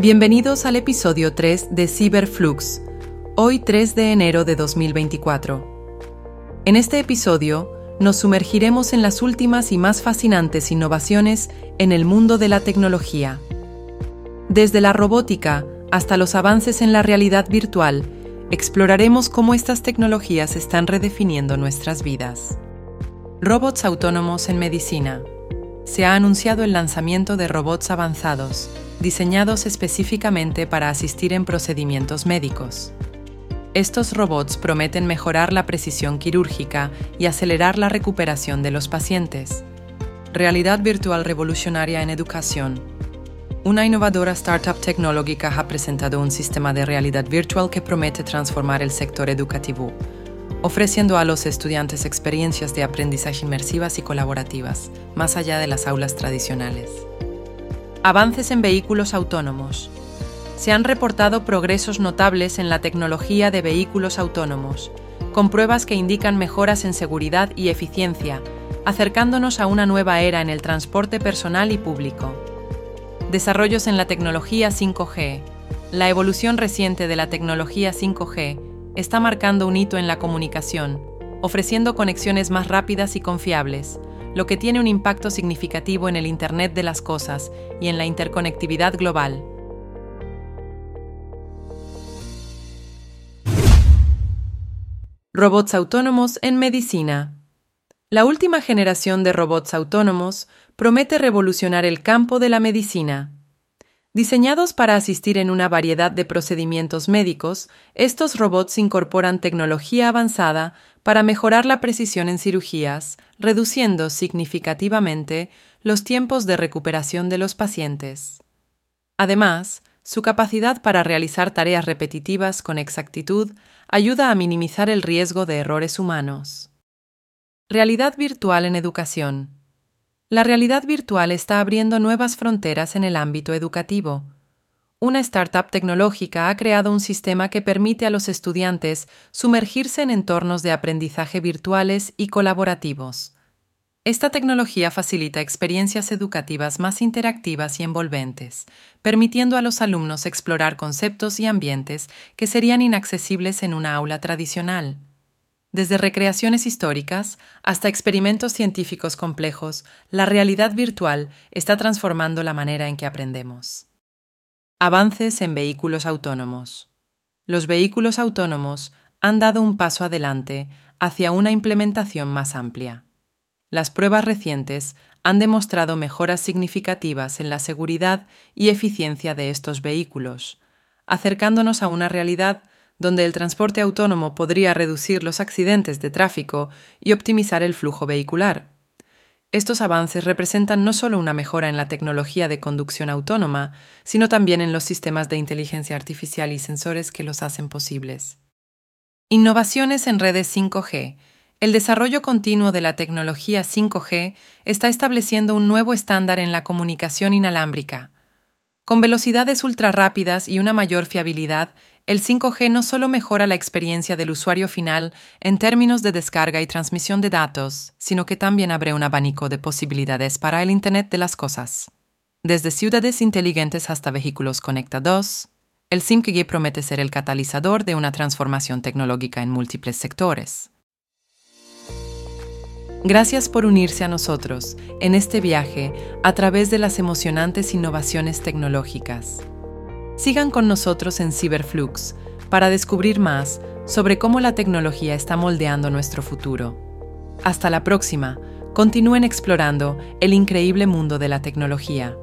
Bienvenidos al episodio 3 de Cyberflux, hoy 3 de enero de 2024. En este episodio nos sumergiremos en las últimas y más fascinantes innovaciones en el mundo de la tecnología. Desde la robótica hasta los avances en la realidad virtual, exploraremos cómo estas tecnologías están redefiniendo nuestras vidas. Robots autónomos en medicina. Se ha anunciado el lanzamiento de robots avanzados, diseñados específicamente para asistir en procedimientos médicos. Estos robots prometen mejorar la precisión quirúrgica y acelerar la recuperación de los pacientes. Realidad virtual revolucionaria en educación. Una innovadora startup tecnológica ha presentado un sistema de realidad virtual que promete transformar el sector educativo, ofreciendo a los estudiantes experiencias de aprendizaje inmersivas y colaborativas, más allá de las aulas tradicionales. Avances en vehículos autónomos. Se han reportado progresos notables en la tecnología de vehículos autónomos, con pruebas que indican mejoras en seguridad y eficiencia, acercándonos a una nueva era en el transporte personal y público. Desarrollos en la tecnología 5G. La evolución reciente de la tecnología 5G está marcando un hito en la comunicación, ofreciendo conexiones más rápidas y confiables, lo que tiene un impacto significativo en el Internet de las Cosas y en la interconectividad global. Robots autónomos en medicina. La última generación de robots autónomos promete revolucionar el campo de la medicina. Diseñados para asistir en una variedad de procedimientos médicos, estos robots incorporan tecnología avanzada para mejorar la precisión en cirugías, reduciendo significativamente los tiempos de recuperación de los pacientes. Además, su capacidad para realizar tareas repetitivas con exactitud ayuda a minimizar el riesgo de errores humanos. Realidad virtual en educación. La realidad virtual está abriendo nuevas fronteras en el ámbito educativo. Una startup tecnológica ha creado un sistema que permite a los estudiantes sumergirse en entornos de aprendizaje virtuales y colaborativos. Esta tecnología facilita experiencias educativas más interactivas y envolventes, permitiendo a los alumnos explorar conceptos y ambientes que serían inaccesibles en una aula tradicional. Desde recreaciones históricas hasta experimentos científicos complejos, la realidad virtual está transformando la manera en que aprendemos. Avances en vehículos autónomos. Los vehículos autónomos han dado un paso adelante hacia una implementación más amplia. Las pruebas recientes han demostrado mejoras significativas en la seguridad y eficiencia de estos vehículos, acercándonos a una realidad donde el transporte autónomo podría reducir los accidentes de tráfico y optimizar el flujo vehicular. Estos avances representan no solo una mejora en la tecnología de conducción autónoma, sino también en los sistemas de inteligencia artificial y sensores que los hacen posibles. Innovaciones en redes 5G. El desarrollo continuo de la tecnología 5G está estableciendo un nuevo estándar en la comunicación inalámbrica. Con velocidades ultra rápidas y una mayor fiabilidad, el 5G no solo mejora la experiencia del usuario final en términos de descarga y transmisión de datos, sino que también abre un abanico de posibilidades para el Internet de las Cosas. Desde ciudades inteligentes hasta vehículos conectados, el 5G promete ser el catalizador de una transformación tecnológica en múltiples sectores. Gracias por unirse a nosotros en este viaje a través de las emocionantes innovaciones tecnológicas. Sigan con nosotros en Cyberflux para descubrir más sobre cómo la tecnología está moldeando nuestro futuro. Hasta la próxima, continúen explorando el increíble mundo de la tecnología.